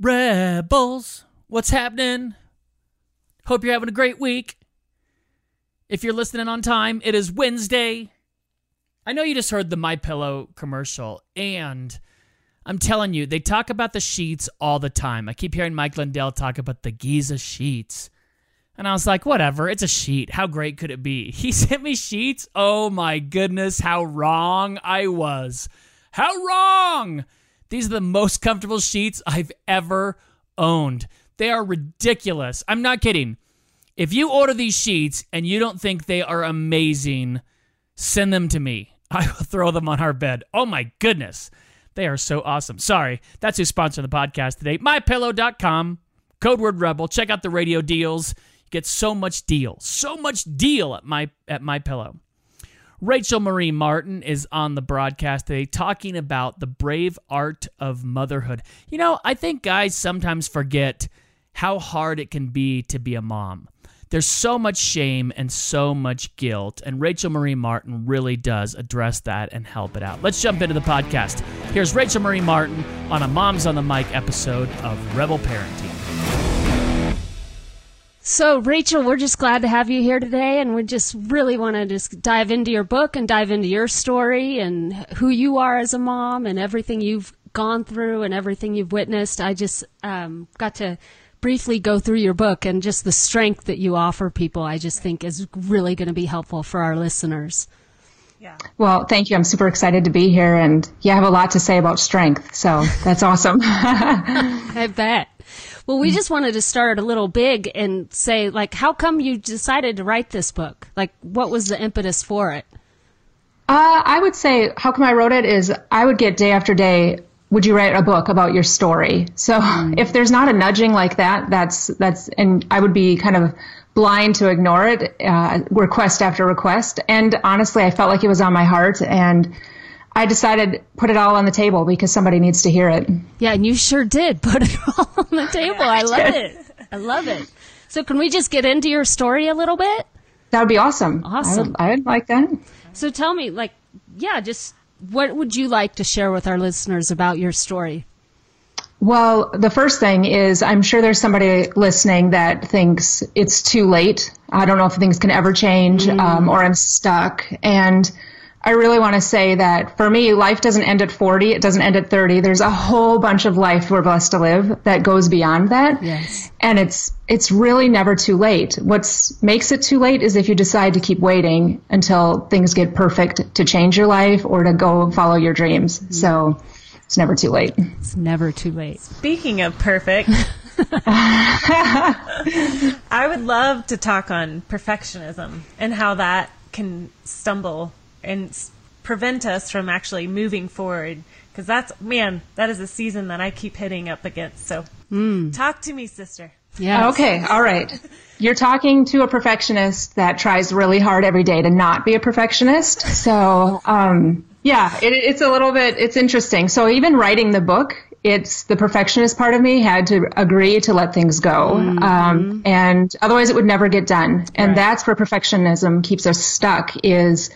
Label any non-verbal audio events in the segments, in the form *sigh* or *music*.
Rebels, what's happening? Hope you're having a great week. If you're listening on time, it is Wednesday. I know you just heard the My Pillow commercial and I'm telling you, they talk about the sheets all the time. I keep hearing Mike Lindell talk about the Giza sheets. And I was like, whatever, it's a sheet. How great could it be? *laughs* He sent me sheets. Oh my goodness, how wrong I was. How wrong! These are the most comfortable sheets I've ever owned. They are ridiculous. I'm not kidding. If you order these sheets and you don't think they are amazing, send them to me. *laughs* I will throw them on our bed. Oh my goodness. They are so awesome. Sorry, that's who's sponsoring the podcast today. MyPillow.com, code word rebel. Check out the radio deals. You get so much deal, so much deal at my at my pillow. Rachel Marie Martin is on the broadcast today talking about the brave art of motherhood. You know, I think guys sometimes forget how hard it can be to be a mom. There's so much shame and so much guilt, and Rachel Marie Martin really does address that and help it out. Let's jump into the podcast. Here's Rachel Marie Martin on a Moms on the Mic episode of Rebel Parenting. So, Rachel, we're just glad to have you here today, and we just really want to just dive into your book and dive into your story and who you are as a mom and everything you've gone through and everything you've witnessed. I just um, got to briefly go through your book and just the strength that you offer people, I just think is really going to be helpful for our listeners. Yeah. Well, thank you. I'm super excited to be here and yeah, I have a lot to say about strength. So that's awesome. *laughs* I bet. Well, we just wanted to start a little big and say, like, how come you decided to write this book? Like, what was the impetus for it? Uh, I would say, how come I wrote it is I would get day after day would you write a book about your story? So mm. if there's not a nudging like that, that's that's and I would be kind of blind to ignore it, uh, request after request. And honestly, I felt like it was on my heart, and I decided put it all on the table because somebody needs to hear it. Yeah, and you sure did put it *laughs* all on the table. I love it. I love it. So can we just get into your story a little bit? That would be awesome. Awesome. I would, I would like that. So tell me, like, yeah, just what would you like to share with our listeners about your story? Well, the first thing is I'm sure there's somebody listening that thinks it's too late. I don't know if things can ever change mm. um, or I'm stuck. And I really want to say that for me, life doesn't end at 40. It doesn't end at 30. There's a whole bunch of life we're blessed to live that goes beyond that. Yes. And it's, it's really never too late. What makes it too late is if you decide to keep waiting until things get perfect to change your life or to go follow your dreams. Mm-hmm. So it's never too late. It's never too late. Speaking of perfect, *laughs* I would love to talk on perfectionism and how that can stumble and prevent us from actually moving forward. Because that's, man, that is a season that I keep hitting up against. So mm. talk to me, sister. Yeah. Okay. All right. You're talking to a perfectionist that tries really hard every day to not be a perfectionist. So, um, yeah, it, it's a little bit, it's interesting. So even writing the book, it's the perfectionist part of me had to agree to let things go. Mm-hmm. Um, and otherwise it would never get done. And right. that's where perfectionism keeps us stuck is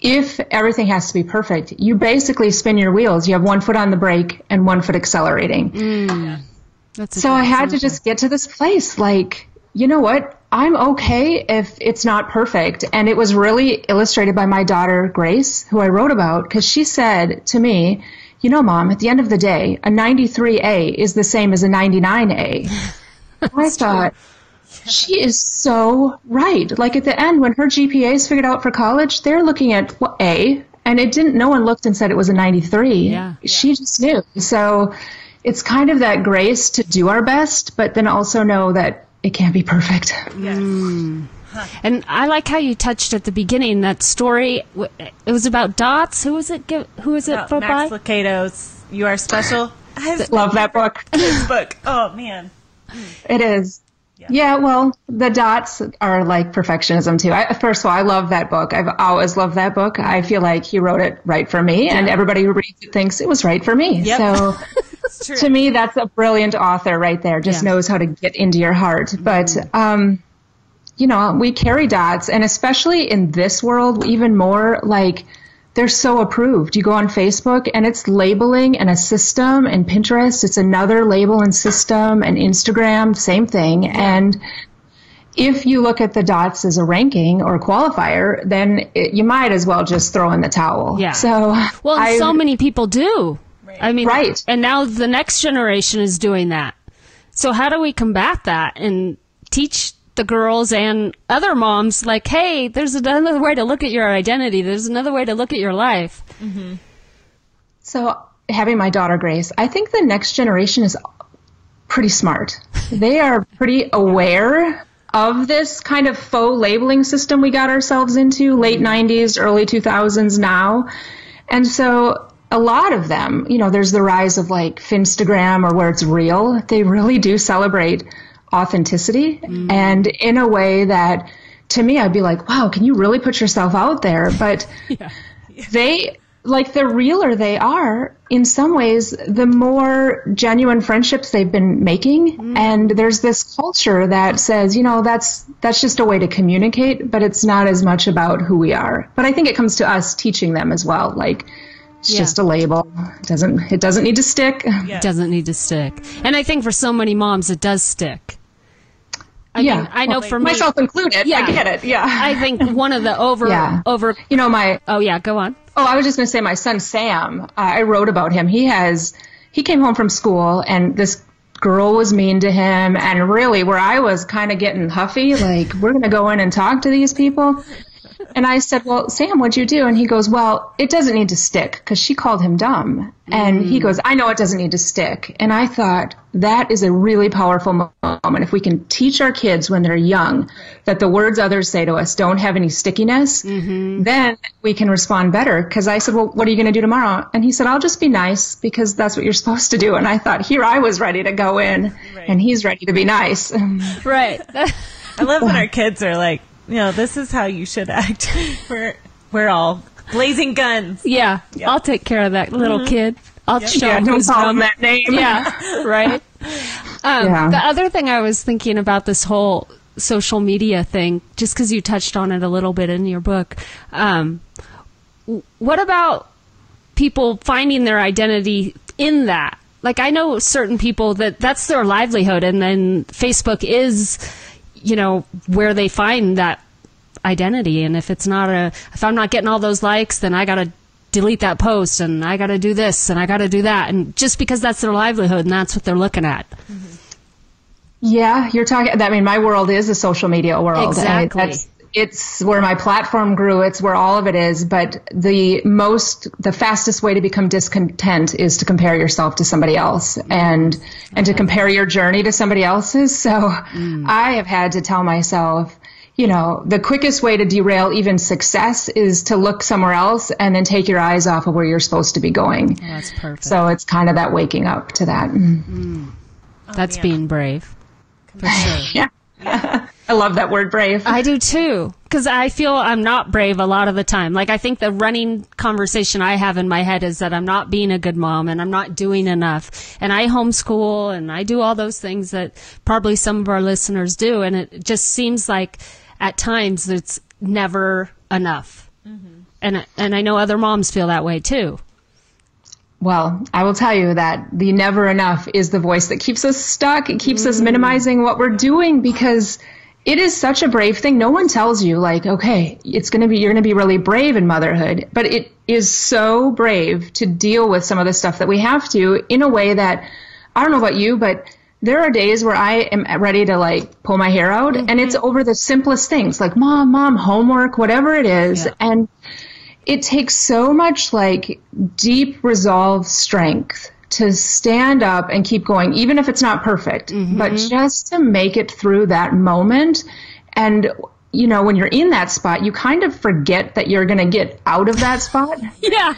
if everything has to be perfect, you basically spin your wheels. You have one foot on the brake and one foot accelerating. Mm. so I had to just get to this place like, you know what? I'm okay if it's not perfect. And it was really illustrated by my daughter, Grace, who I wrote about, because she said to me, you know, mom, at the end of the day, a 93A is the same as a 99A. *laughs* I thought, true she is so right. Like at the end, when her GPA is figured out for college, they're looking at A, and it didn't. No one looked and said it was a 93. Yeah. She just knew. So it's kind of that grace to do our best, but then also know that it can't be perfect. Yes. Mm. And I like how you touched at the beginning that story. It was about dots. Who was it? Who was it? About Max Lucado's "You Are Special." I've Love that book. this book. Oh man. It is. Yeah. well, the dots are like perfectionism too. I, first of all, I love that book. I've always loved that book. I feel like he wrote it right for me, and everybody who reads it thinks it was right for me. Yep. So *laughs* to me, that's a brilliant author right there. Just Yeah. knows how to get into your heart. But, um, you know, we carry dots, and especially in this world, even more like they're so approved. You go on Facebook and it's labeling and a system, and Pinterest, it's another label and system, and Instagram, same thing. And if you look at the dots as a ranking or qualifier, then it, you might as well just throw in the towel. Yeah. So, Well, I- so many people do. I mean, Right. And now the next generation is doing that. So how do we combat that and teach the girls and other moms like, hey, there's another way to look at your identity. There's another way to look at your life. Mm-hmm. So, having my daughter Grace, I think the next generation is pretty smart. *laughs* They are pretty aware of this kind of faux labeling system we got ourselves into late mm-hmm. 90s, early 2000s now. And so a lot of them, you know, there's the rise of like Finstagram or where it's real. They really do celebrate authenticity mm. and in a way that to me I'd be like, wow, can you really put yourself out there? But *laughs* they like the realer they are in some ways the more genuine friendships they've been making mm. and there's this culture that says you know that's that's just a way to communicate but it's not as much about who we are but i think it comes to us teaching them as well like it's Yeah. just a label it doesn't it doesn't need to stick Yeah. Doesn't need to stick. And I think for so many moms, it does stick. I yeah mean, I know Well, for me, myself included Yeah. i get it yeah I think one of the over, *laughs* Yeah. over, you know my oh yeah, go on. Oh, I was just going to say my son Sam. Uh, I wrote about him. He has he came home from school and this girl was mean to him and really where I was kind of getting huffy like we're going to go in and talk to these people. And I said, "Well, Sam, what'd you do?" And he goes, "Well, it doesn't need to stick because she called him dumb." And he mm. goes, "I know it doesn't need to stick." And I thought that is a really powerful moment if we can teach our kids when they're young that the words others say to us don't have any stickiness, mm-hmm. then we can respond better. Because I said, "Well, what are you going to do tomorrow?" And he said, "I'll just be nice because that's what you're supposed to do." And I thought, here I was ready to go in, and he's ready to be nice. *laughs* Right. *laughs* I love when our kids are like, you know, this is how you should act. *laughs* we're we're all blazing guns. yeah, I'll take care of that little kid. I'll show yeah, him don't who's call him that name. yeah, *laughs* right. Um, Yeah. The other thing I was thinking about this whole social media thing, just because you touched on it a little bit in your book, um, what about people finding their identity in that? Like I know certain people that that's their livelihood, and then Facebook is, you know, where they find that identity. And if it's not a, if I'm not getting all those likes, then I gotta delete that post, and I gotta do this, and I gotta do that, and just because that's their livelihood and that's what they're looking at. Mm-hmm. Yeah, you're talking. I mean, my world is a social media world. Exactly. that's- it's where my platform grew. It's where all of it is. But the most, the fastest way to become discontent is to compare yourself to somebody else and and to compare your journey to somebody else's. So mm. I have had to tell myself. You know, the quickest way to derail even success is to look somewhere else and then take your eyes off of where you're supposed to be going. Oh, that's perfect. So it's kind of that waking up to that. Mm. Mm. that's oh, yeah. being brave. For sure. *laughs* Yeah. I love that word brave. I do too, because I feel I'm not brave a lot of the time. Like I think the running conversation I have in my head is that I'm not being a good mom and I'm not doing enough. And I homeschool and I do all those things that probably some of our listeners do. And it just seems like at times it's never enough. Mm-hmm. And and I know other moms feel that way too. Well, I will tell you that the never enough is the voice that keeps us stuck. It keeps us mm. minimizing what we're doing because it is such a brave thing. No one tells you like, okay, it's going to be, you're going to be really brave in motherhood, but it is so brave to deal with some of the stuff that we have to in a way that I don't know about you, but there are days where I am ready to like pull my hair out and it's mm-hmm. over the simplest things like mom, mom, homework, whatever it is. Yeah. And it takes so much like deep resolve strength to stand up and keep going, even if it's not perfect, mm-hmm. but just to make it through that moment. And, you know, when you're in that spot, you kind of forget that you're going to get out of that spot. *laughs* Yeah.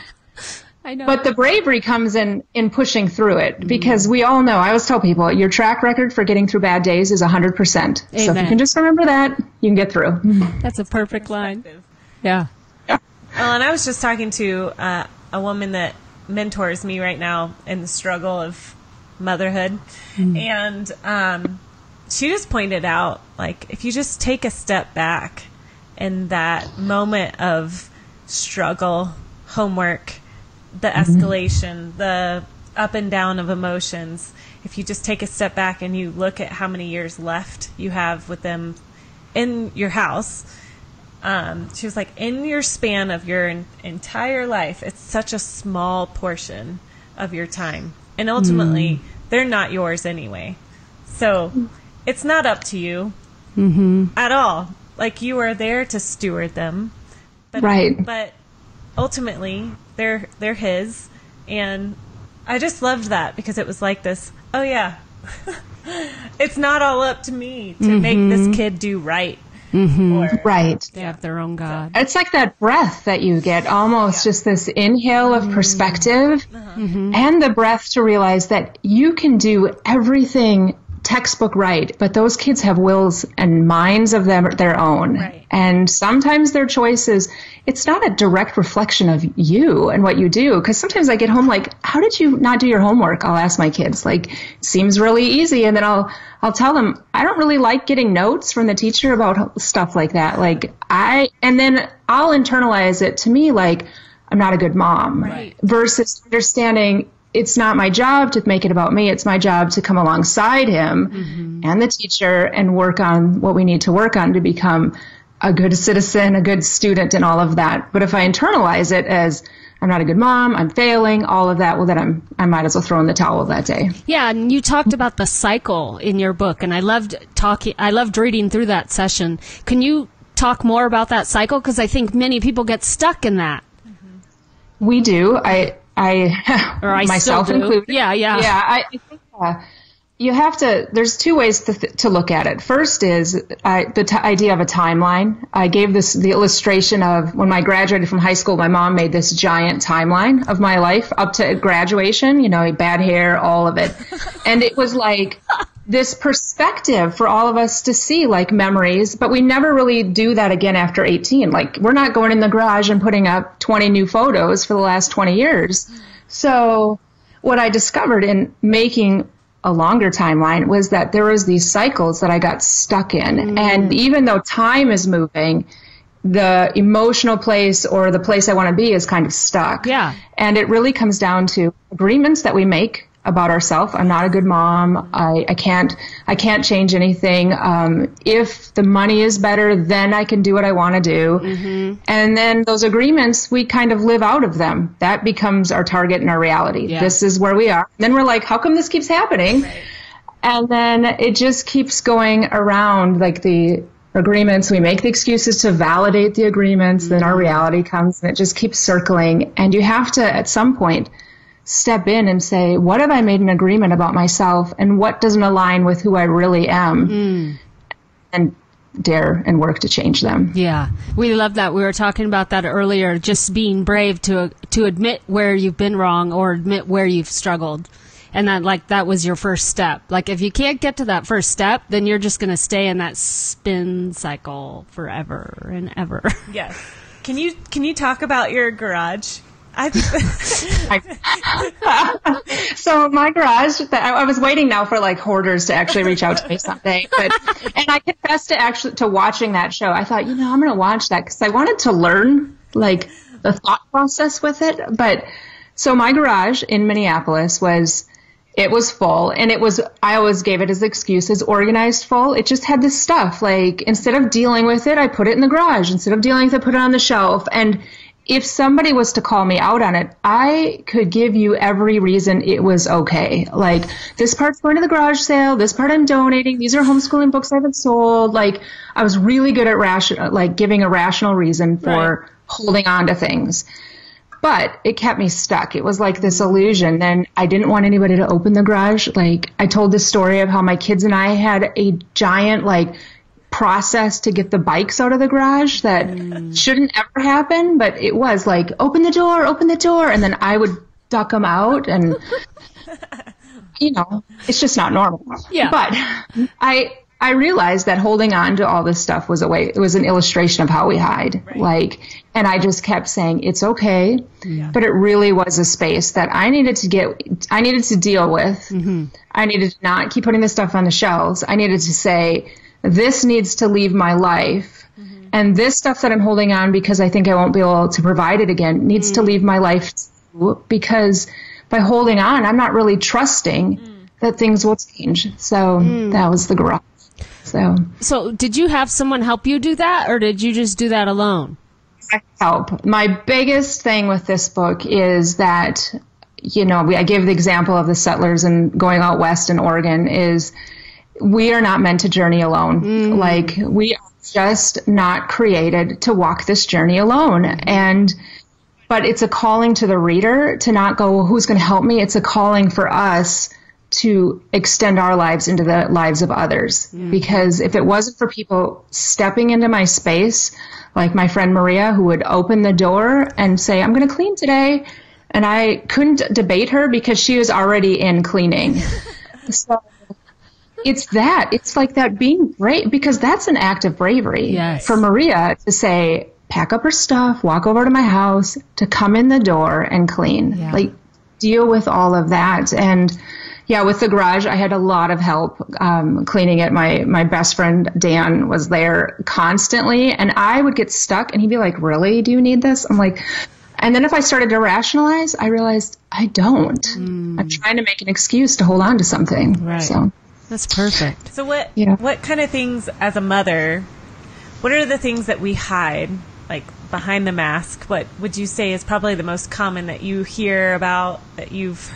I know. But the bravery comes in in pushing through it mm-hmm. because we all know. I always tell people your track record for getting through bad days is 100%. So if you can just remember that, you can get through. Mm-hmm. That's a perfect line. Yeah. Well, and I was just talking to uh, a woman that mentors me right now in the struggle of motherhood, and um, she just pointed out like if you just take a step back in that moment of struggle, homework, the escalation, the up and down of emotions. If you just take a step back and you look at how many years left you have with them in your house, um, she was like, in your span of your en- entire life, it's such a small portion of your time. And ultimately, they're not yours anyway. So it's not up to you mm-hmm. at all. Like you are there to steward them. But, Right. But ultimately, they're, they're his. And I just loved that because it was like this, oh yeah, *laughs* it's not all up to me to make this kid do right. Mm-hmm. Or, Right. They have their own God. It's like that breath that you get, almost just this inhale of mm-hmm. perspective uh-huh. and the breath to realize that you can do everything textbook right, but those kids have wills and minds of them, their own. Right. And sometimes their choices, it's not a direct reflection of you and what you do. Because sometimes I get home like, how did you not do your homework? I'll ask my kids. Like, seems really easy. And then I'll, I'll tell them, I don't really like getting notes from the teacher about stuff like that. Like, I, and then I'll internalize it to me like, I'm not a good mom. Right. Versus understanding it's not my job to make it about me. It's my job to come alongside him mm-hmm. and the teacher and work on what we need to work on to become a good citizen, a good student, and all of that. But if I internalize it as I'm not a good mom, I'm failing, all of that, well, then I'm, I might as well throw in the towel that day. Yeah, and you talked about the cycle in your book, and I loved talking. I loved reading through that session. Can you talk more about that cycle? Because I think many people get stuck in that. We do. I, I, *laughs* Or I myself included. Yeah, yeah. Yeah, I, I think uh, you have to. There's two ways to, th- to look at it. First is uh, the t- idea of a timeline. I gave this the illustration of when I graduated from high school. My mom made this giant timeline of my life up to graduation. You know, bad hair, all of it, and it was like this perspective for all of us to see like memories, but we never really do that again after 18. Like we're not going in the garage and putting up 20 new photos for the last 20 years. So what I discovered in making a longer timeline was that there was these cycles that I got stuck in. Mm. And even though time is moving, the emotional place or the place I want to be is kind of stuck. Yeah. And it really comes down to agreements that we make about ourselves. I'm not a good mom. I, I can't I can't change anything. Um, if the money is better, then I can do what I want to do. And then those agreements, we kind of live out of them. That becomes our target and our reality. Yeah. This is where we are. And then we're like, how come this keeps happening? And then it just keeps going around like the agreements. We make the excuses to validate the agreements. Then our reality comes and it just keeps circling. And you have to, at some point, step in and say, what have I made an agreement about myself and what doesn't align with who I really am? Hmm. And dare and work to change them. Yeah, we love that. We were talking about that earlier. Just being brave to to admit where you've been wrong or admit where you've struggled, and that like that was your first step. Like if you can't get to that first step, then you're just going to stay in that spin cycle forever and ever. Yes. Can you can you talk about your garage? I *laughs* *laughs* So my garage, I I was waiting now for like hoarders to actually reach out to me someday. But and I confess to actually to watching that show. I thought, you know, I'm going to watch that because I wanted to learn like the thought process with it. But so my garage in Minneapolis was it was full and it was i always gave it as excuses organized full it just had this stuff like instead of dealing with it i put it in the garage instead of dealing with it put it on the shelf and if somebody was to call me out on it i could give you every reason it was okay like this part's going to the garage sale this part i'm donating these are homeschooling books i haven't sold like i was really good at ration like giving a rational reason for Right. holding on to things but it kept me stuck. It was like this illusion. Then I didn't want anybody to open the garage. Like I told this story of how my kids and I had a giant like process to get the bikes out of the garage that mm. shouldn't ever happen, but it was like, open the door, open the door. And then I would duck them out and, *laughs* you know, it's just not normal. Yeah. But I, I realized that holding on to all this stuff was a way, it was an illustration of how we hide. Like, and I just kept saying, it's okay. But it really was a space that I needed to get, I needed to deal with. Mm-hmm. I needed to not keep putting this stuff on the shelves. I needed to say, this needs to leave my life. Mm-hmm. And this stuff that I'm holding on because I think I won't be able to provide it again needs to mm. leave my life too, because by holding on, I'm not really trusting mm. that things will change. So mm. that was the garage. So So, did you have someone help you do that, or did you just do that alone? help. My biggest thing with this book is that, you know, we, I gave the example of the settlers and going out west in Oregon is we are not meant to journey alone. Mm. Like we are just not created to walk this journey alone. And, but it's a calling to the reader to not go, well, who's going to help me? It's a calling for us to extend our lives into the lives of others. Because if it wasn't for people stepping into my space, like my friend Maria, who would open the door and say, I'm going to clean today. And I couldn't debate her because she was already in cleaning. *laughs* so it's that. It's like that being brave because that's an act of bravery Yes. for Maria to say, pack up her stuff, walk over to my house, to come in the door and clean. Yeah. Like deal with all of that. And yeah, with the garage, I had a lot of help um, cleaning it. My my best friend Dan was there constantly, and I would get stuck, and he'd be like, "Really? Do you need this?" I'm like, and then if I started to rationalize, I realized I don't. I'm trying to make an excuse to hold on to something. Right. So That's perfect. So what Yeah. what kind of things as a mother what are the things that we hide like behind the mask? What would you say is probably the most common that you hear about that you've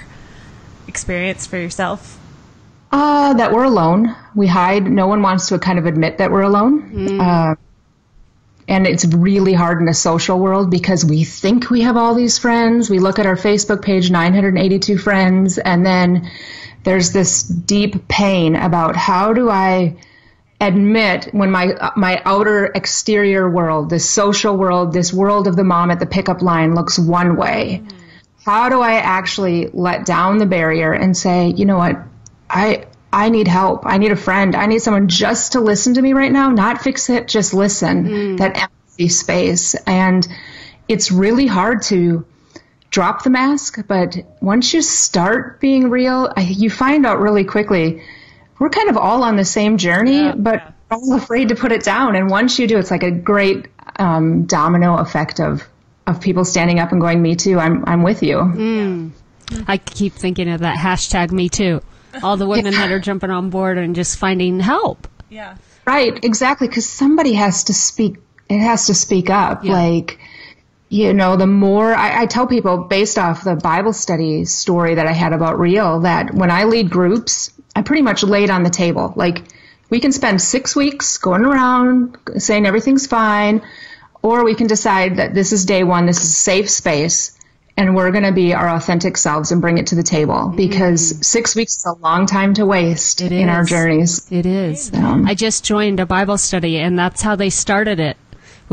experienced for yourself? Uh, that we're alone. We hide. No one wants to kind of admit that we're alone. Uh, and it's really hard in a social world because we think we have all these friends. We look at our Facebook page, 982 friends, and then there's this deep pain about how do I admit when my my outer exterior world, this social world, this world of the mom at the pickup line looks one way. How do I actually let down the barrier and say, you know what, I I need help. I need a friend. I need someone just to listen to me right now, not fix it, just listen. Mm. That empathy space. And it's really hard to drop the mask, but once you start being real, I, you find out really quickly we're kind of all on the same journey, but we're all afraid to put it down. And once you do, it's like a great um, domino effect of of people standing up and going, "Me too. I'm I'm with you." I keep thinking of that hashtag Me Too. All the women that are jumping on board and just finding help. Yeah. Right, exactly. Because somebody has to speak. It has to speak up. Yeah. Like, you know, the more I, I tell people based off the Bible study story that I had about real, that when I lead groups, I pretty much lay it on the table. Like, we can spend six weeks going around saying everything's fine, or we can decide that this is day one. This is a safe space. And we're going to be our authentic selves and bring it to the table because six weeks is a long time to waste It in our journeys. It is. Um, I just joined a Bible study, and that's how they started it.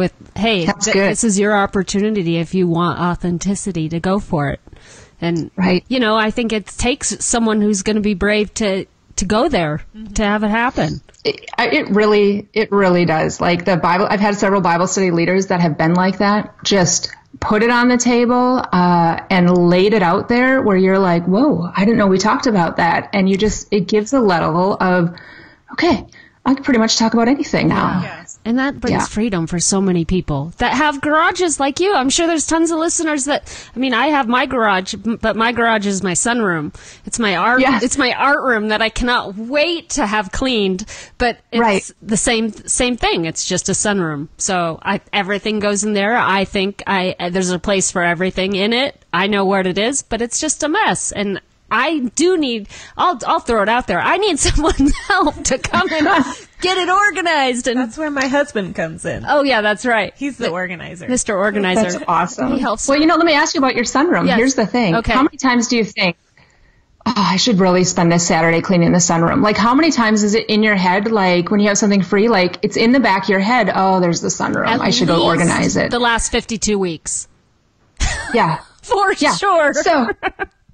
With, hey, th- this is your opportunity if you want authenticity to go for it. And Right. you know, I think it takes someone who's going to be brave to to go there to have it happen. it, it really it really does like the bible i've had several bible study leaders that have been like that just put it on the table uh, and laid it out there where you're like whoa i didn't know we talked about that and you just it gives a level of okay i can pretty much talk about anything now And that brings Yeah. freedom for so many people that have garages like you. I'm sure there's tons of listeners that I mean, I have my garage, but my garage is my sunroom. It's my art Yes. it's my art room that I cannot wait to have cleaned, but it's Right. the same same thing. It's just a sunroom. So I everything goes in there. I think I there's a place for everything in it. I know what it is, but it's just a mess and I do need. I'll I'll throw it out there. I need *laughs* someone's help to come and get it organized and That's where my husband comes in. Oh yeah, that's right. He's the organizer. Mr. Organizer. that's awesome He helps. well you know let me ask you about your sunroom Yes. here's the thing Okay. how many times do you think oh, I should really spend this Saturday cleaning the sunroom. Like, how many times is it in your head? Like, when you have something free, like, it's in the back of your head. Oh, there's the sunroom. At I should go organize it. The last 52 weeks. yeah. *laughs* For Yeah. sure. So,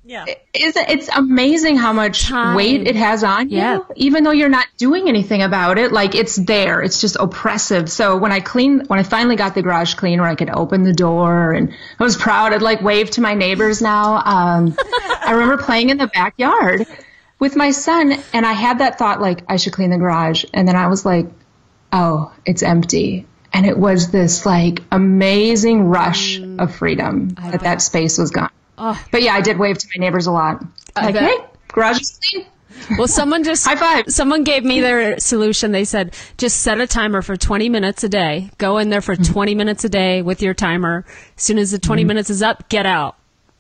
Yeah. it's, it's amazing how much Time. weight it has on you, Yeah. even though you're not doing anything about it. Like, it's there. It's just oppressive. So, when I clean, when I finally got the garage clean where I could open the door and I was proud, I'd like wave to my neighbors now. Um, I remember playing in the backyard with my son and I had that thought like I should clean the garage and then I was like oh it's empty and it was this like amazing rush of freedom that that space was gone but yeah I did wave to my neighbors a lot like bet. hey garage is clean Well, someone just *laughs* High five. Someone gave me their solution. They said just set a timer for 20 minutes a day. Go in there for Mm-hmm. 20 minutes a day with your timer. As soon as the 20 minutes is up, get out.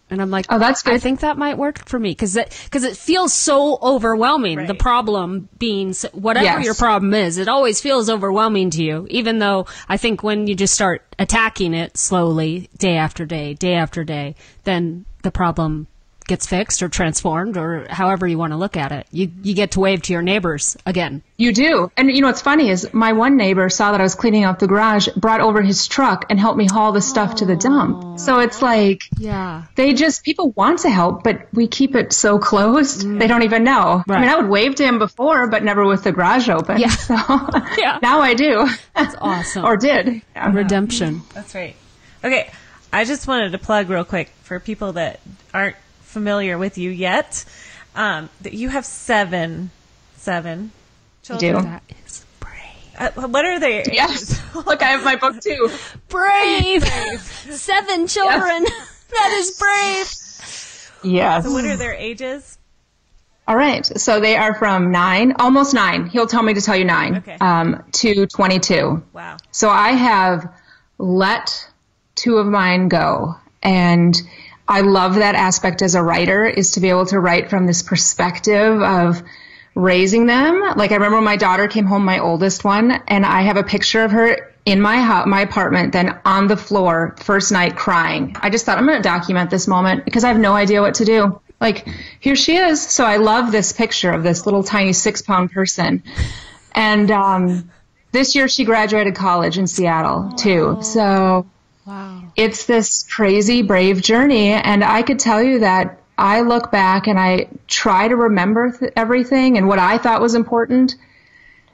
And I'm like, Oh, that's good. I think that might work for me because because it feels so overwhelming. The problem being s- whatever Yes. your problem is, it always feels overwhelming to you. Even though I think when you just start attacking it slowly, day after day, day after day, then the problem gets fixed or transformed or however you want to look at it. You you get to wave to your neighbors again. You do. And you know what's funny is my one neighbor saw that I was cleaning out the garage, brought over his truck and helped me haul the stuff to the dump. So it's like Yeah. they just people want to help, but we keep it so closed they mm. don't even know. I mean, I would wave to him before, but never with the garage open. Yeah. So *laughs* Yeah. now I do, That's awesome. *laughs* or did. Yeah. redemption. That's right. Okay, I just wanted to plug real quick for people that aren't familiar with you yet. Um, that you have seven, seven children. do. That is brave. Uh, what are they? Yes. *laughs* Look, I have my book too. Brave. Seven children. *laughs* that is brave. Yes. What are their ages? All right. So they are from nine, almost nine. He'll tell me to tell you nine. Okay. Um, to 22. Wow. So I have let two of mine go. And I love that aspect as a writer is to be able to write from this perspective of raising them. Like I remember my daughter came home, my oldest one, and I have a picture of her in my house, my apartment, then on the floor, first night crying. I just thought I'm going to document this moment because I have no idea what to do. Like here she is. So I love this picture of this little tiny six pound person. And, um, this year she graduated college in Seattle too. So Wow. it's this crazy brave journey and i could tell you that i look back and i try to remember th- everything and what i thought was important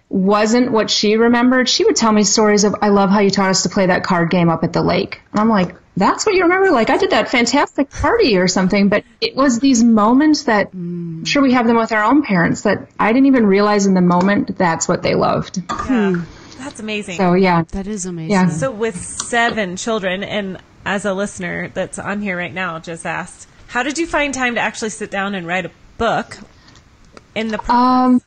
wasn't what she remembered. She would tell me stories of i love how you taught us to play that card game up at the lake. And i'm like that's what you remember? Like i did that fantastic party or something but it was these moments that I'm sure we have them with our own parents that i didn't even realize in the moment that's what they loved. Yeah. Hmm. That's amazing. so yeah That is amazing. Yeah. So with seven children, and as a listener that's on here right now, just asked, how did you find time to actually sit down and write a book? In the pro- Um,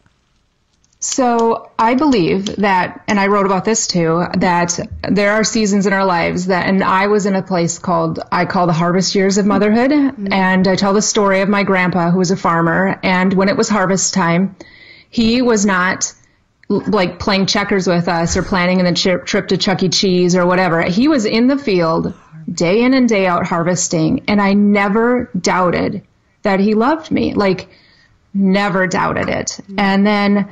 so I believe that, and I wrote about this too, that there are seasons in our lives that, and I was in a place called, I call the harvest years of motherhood. And I tell the story of my grandpa who was a farmer. And when it was harvest time, he was not l- like playing checkers with us or planning the tri- trip to Chuck E. Cheese or whatever. He was in the field day in and day out harvesting. And I never doubted that he loved me. Like, never doubted it. And then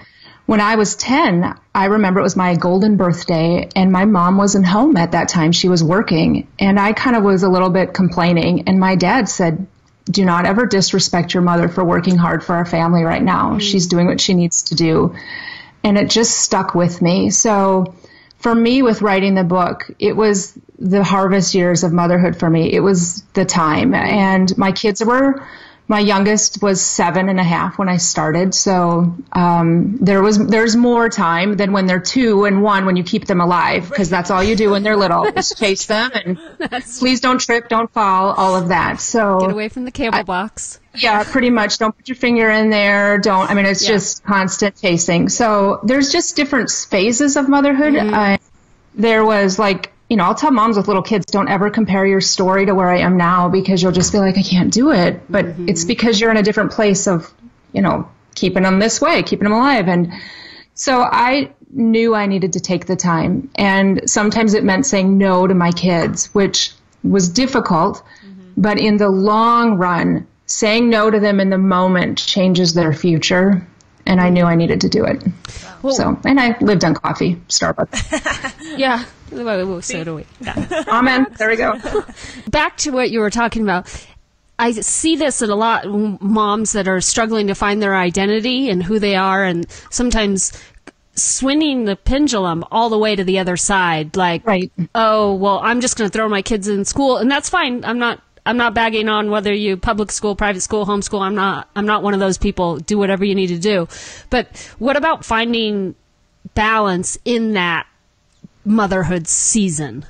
when I was 10, I remember it was my golden birthday and my mom wasn't home at that time. She was working and I kind of was a little bit complaining. And my dad said, do not ever disrespect your mother for working hard for our family right now. Mm. She's doing what she needs to do. And it just stuck with me. So for me, with writing the book, it was the harvest years of motherhood for me. It was the time. And my kids were, my youngest was seven and a half when I started. So um, there was there's more time than when they're two and one when you keep them alive because that's all you do when they're little is chase them and please don't trip, don't fall, all of that. So Get away from the cable box. yeah, pretty much. Don't put your finger in there. Don't. I mean, it's Yeah. just constant chasing. So there's just different phases of motherhood. Uh, there was like, you know, I'll tell moms with little kids, don't ever compare your story to where I am now because you'll just be like, I can't do it. But mm-hmm. it's because you're in a different place of, you know, keeping them this way, keeping them alive. And so I knew I needed to take the time. And sometimes it meant saying no to my kids, which was difficult. Mm-hmm. But in the long run, saying no to them in the moment changes their future. And I knew I needed to do it. so, and I lived on coffee, Starbucks. *laughs* Yeah. Well, So do we. Amen. There we go. *laughs* Back to what you were talking about. I see this in a lot of moms that are struggling to find their identity and who they are, and sometimes swinging the pendulum all the way to the other side. Like, Right. oh, well, I'm just going to throw my kids in school, and that's fine. I'm not. I'm not bagging on whether you public school, private school, homeschool. I'm not. I'm not one of those people. Do whatever you need to do. But what about finding balance in that motherhood season?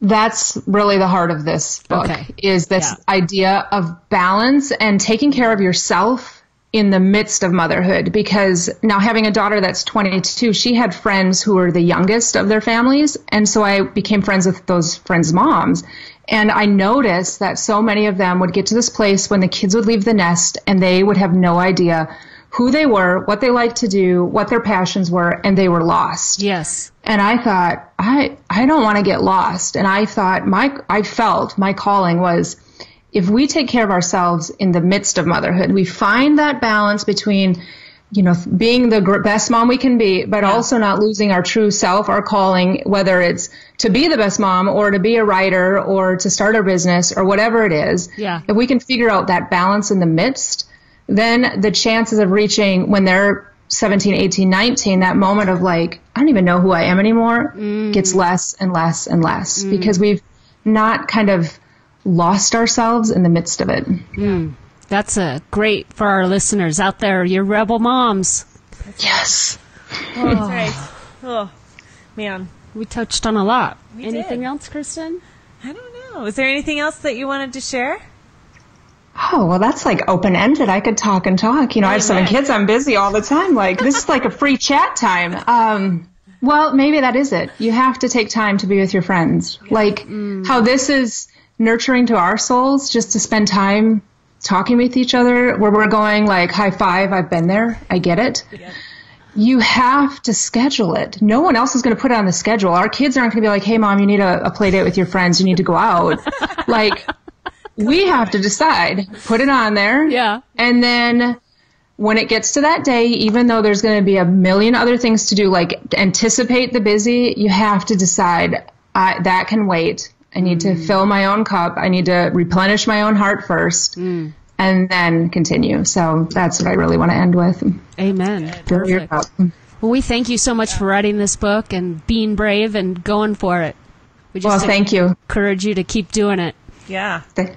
That's really the heart of this book Okay. is this Yeah. idea of balance and taking care of yourself in the midst of motherhood because now having a daughter that's 22 she had friends who were the youngest of their families and so I became friends with those friends moms and I noticed that so many of them would get to this place when the kids would leave the nest and they would have no idea who they were, what they liked to do, what their passions were, and they were lost. Yes. And I thought, I, I don't want to get lost. And I thought, my, I felt my calling was if we take care of ourselves in the midst of motherhood, we find that balance between, you know, being the best mom we can be, but also not losing our true self, our calling, whether it's to be the best mom or to be a writer or to start a business or whatever it is. Yeah. If we can figure out that balance in the midst, then the chances of reaching when they're 17, 18, 19, that moment of like, I don't even know who I am anymore, mm. gets less and less and less mm. because we've not kind of lost ourselves in the midst of it. Mm. That's a great for our listeners out there. You're rebel moms. Yes. Oh. That's right. Oh, man. We touched on a lot. We Anything did. else, Kristen? I don't know. Is there anything else that you wanted to share? Oh, well, that's like open ended. I could talk and talk. You know, I have seven kids. I'm busy all the time. Like, this is like a free chat time. Um, well, maybe that is it. You have to take time to be with your friends. Like, how this is nurturing to our souls just to spend time talking with each other where we're going, like, high five, I've been there, I get it. You have to schedule it. No one else is going to put it on the schedule. Our kids aren't going to be like, hey, mom, you need a, a play date with your friends. You need to go out. *laughs* like, we have to decide, put it on there. Yeah. And then when it gets to that day, even though there's going to be a million other things to do, like anticipate the busy, you have to decide I, that can wait. I need to mm. fill my own cup. I need to replenish my own heart first mm. and then continue. So that's what I really want to end with. Amen. Fill your cup. Well, we thank you so much for writing this book and being brave and going for it. We just Well, just thank you. encourage you to keep doing it. Yeah. Th-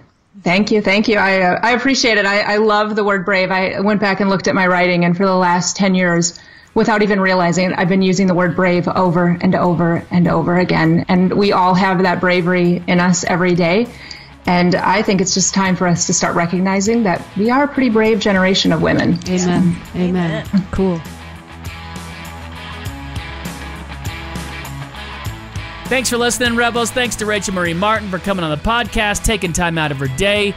Thank you, thank you. I uh, I appreciate it. I, I love the word brave. I went back and looked at my writing, and for the last ten years, without even realizing it, I've been using the word brave over and over and over again. And we all have that bravery in us every day. And I think it's just time for us to start recognizing that we are a pretty brave generation of women. Amen. Amen. Cool. Thanks for listening, Rebels. Thanks to Rachel Marie Martin for coming on the podcast, taking time out of her day.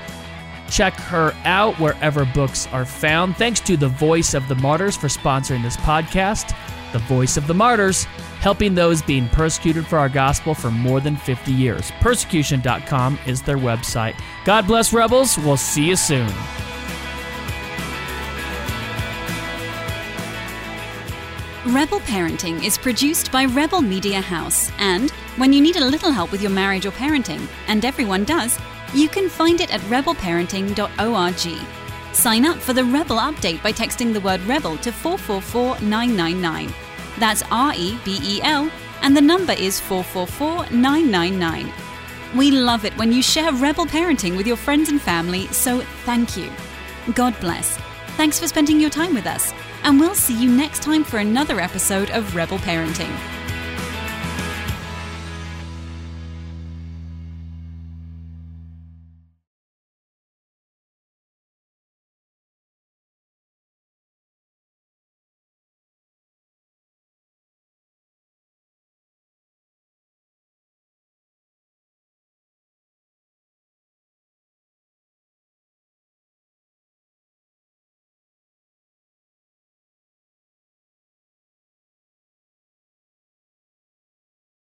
Check her out wherever books are found. Thanks to the Voice of the Martyrs for sponsoring this podcast. The Voice of the Martyrs, helping those being persecuted for our gospel for more than 50 years. Persecution.com is their website. God bless, Rebels. We'll see you soon. Rebel Parenting is produced by Rebel Media House, and when you need a little help with your marriage or parenting, and everyone does, you can find it at rebelparenting.org. Sign up for the Rebel update by texting the word Rebel to 444999. That's R E B E L, and the number is 444999. We love it when you share Rebel Parenting with your friends and family, so thank you. God bless. Thanks for spending your time with us, and we'll see you next time for another episode of Rebel Parenting.